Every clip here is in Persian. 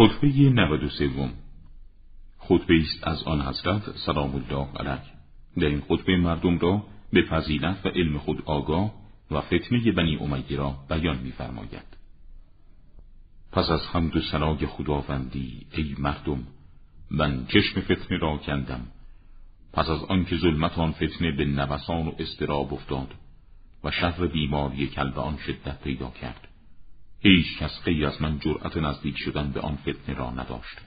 خطبه 93 خطبه است از آن حضرت سلام الله علیه. در این خطبه مردم را به فضیلت و علم خود آگاه و فتنه بنی امیه را بیان می‌فرماید. پس از حمد و ثنای خداوندی ای مردم من چشم فتنه را کندم. پس از آنکه ظلمت آن فتنه به نوسان و استراب افتاد و شر بیماری کل آن شدت پیدا کرد. هیچ کس غیر از من جرأت نزدیک شدن به آن فتنه را نداشت.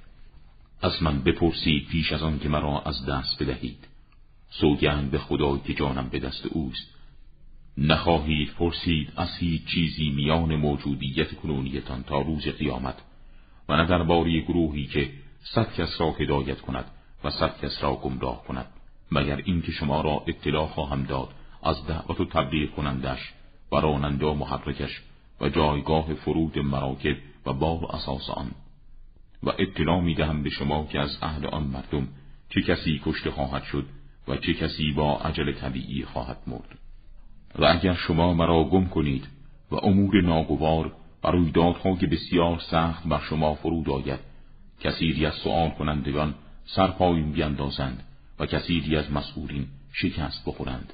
از من بپرسید پیش از آن که مرا از دست بدهید. سوگند به خدای که جانم به دست اوست. نخواهید پرسید از هیچ چیزی میان موجودیت کنونیتان تا روز قیامت و نه درباره گروهی که صد کس را هدایت کند و صد کس را گمراه کند مگر اینکه شما را اطلاع خواهم داد از دعوت و تبلیغ کنندش و راننده و محرکش و جایگاه فرود مراکب و باب اساس آن. و اطلاع می دهم به شما که از اهل آن مردم چه کسی کشته خواهد شد و چه کسی با عجل طبیعی خواهد مرد. و اگر شما مرا گم کنید و امور ناگوار و رویدادهای بسیار سخت بر شما فرود آید کثیری از سؤال کنندگان سر پایین بیندازند و کثیری از مسئولین شکست بخورند.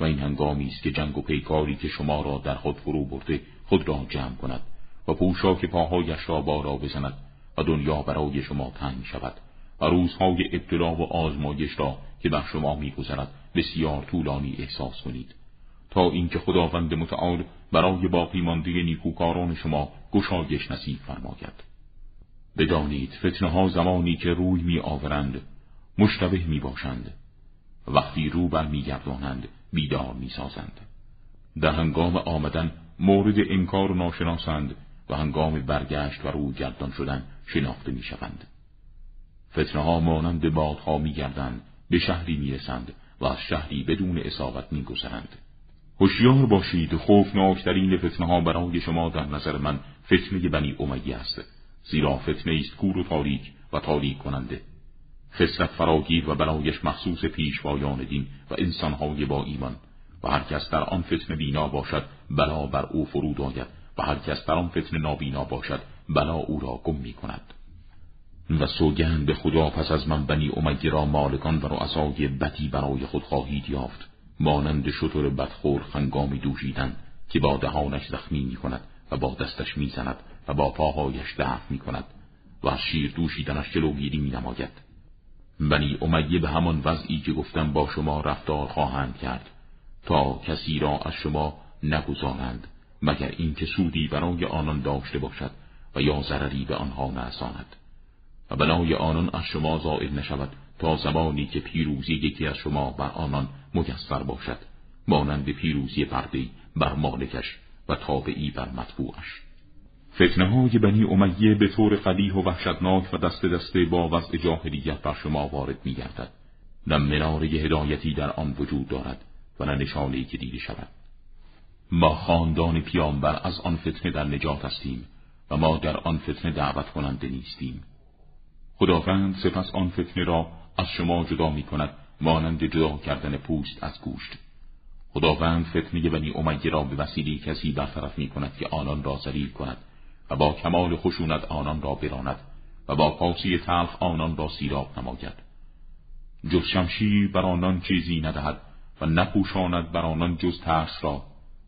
و این هنگامی است که جنگ و پیکاری که شما را در خود فرو برده خود را جمع کند و پوشاک پاهایش را بارا بزند و دنیا برای شما تنگ شود و روزهای ابتلا و آزمایش را که بر شما میگذرد بسیار طولانی احساس کنید. تا اینکه خداوند متعال برای باقی مانده نیکوکاران شما گشایش نصیب فرماید. بدانید فتنه ها زمانی که روی می آورند مشتبه می باشند وقتی رو بر می گردانند بیدار می سازند در هنگام آمدن مورد انکار و ناشناسند و هنگام برگشت و روی گردان شدن شناخته می شوند فتنه ها مانند بادها می گردند به شهری می رسند و از شهری بدون اصابت می گذرند هوشیار باشید خوفناکترین فتنه ها برای شما در نظر من فتنه بنی امیه است زیرا فتنه است کور و تاریک و تاریک کننده. خسرت فراگیر و برایش مخصوص پیشوایان دین و انسانهای با ایمان. هر کس در آن فتنه بینا باشد بلا بر او فرود آید. و هر کس در آن فتنه نابینا باشد بلا او را گم می کند. و سوگند به خدا پس از من بنی امیه را مالکان و رؤسای بدی برای خود خواهید یافت. مانند شطور بدخور خنگامی دوشیدن که با دهانش زخمی می کند و با دستش می زند و با پاهایش دفع می کند و از شیر دوشیدنش جلوگیری می نماید. بنی امیه به همان وضعی که گفتم با شما رفتار خواهند کرد. تا کسی را از شما نگذارند مگر اینکه سودی برای آنان داشته باشد و یا ضرری به آنها نرساند. و بنای آنان از شما زائل نشود تا زمانی که پیروزی یکی از شما بر آنان مجسر باشد مانند پیروزی پردی بر مالکش و تابعی بر مطبوعش. فتنه های بنی امیه به طور قلیح و وحشتناک و دست دسته با وضع جاهلیت بر شما وارد می گردد نه مناره هدایتی در آن وجود دارد و نه نشانهای که دیده شود. ما خاندان پیامبر از آن فتنه در نجات هستیم و ما در آن فتنه دعوت کننده نیستیم. خداوند سپس آن فتنه را از شما جدا می کند مانند جدا کردن پوست از گوشت. خداوند فتنه بنی امیه را به وسیله کسی برطرف می کند که آنان را ذلیل کند و با کمال خشونت آنان را براند و با پاسی تلخ آنان را سیراب نماید. جز شمشیر بر آنان چیزی ندهد و نپوشاند بر آنان جز ترس را.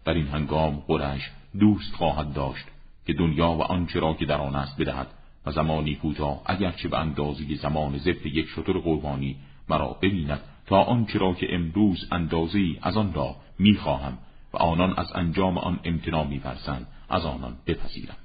در این هنگام قرش دوست خواهد داشت که دنیا و آنچه را که در آن است بدهد و زمانی کوتاه اگرچه به اندازه زمان ضبط یک شطور قربانی مرا ببیند تا آنچه را که امروز اندازه از آن را می‌خواهم و آنان از انجام آن امتنا می‌پرسند از آنان بپذیرم.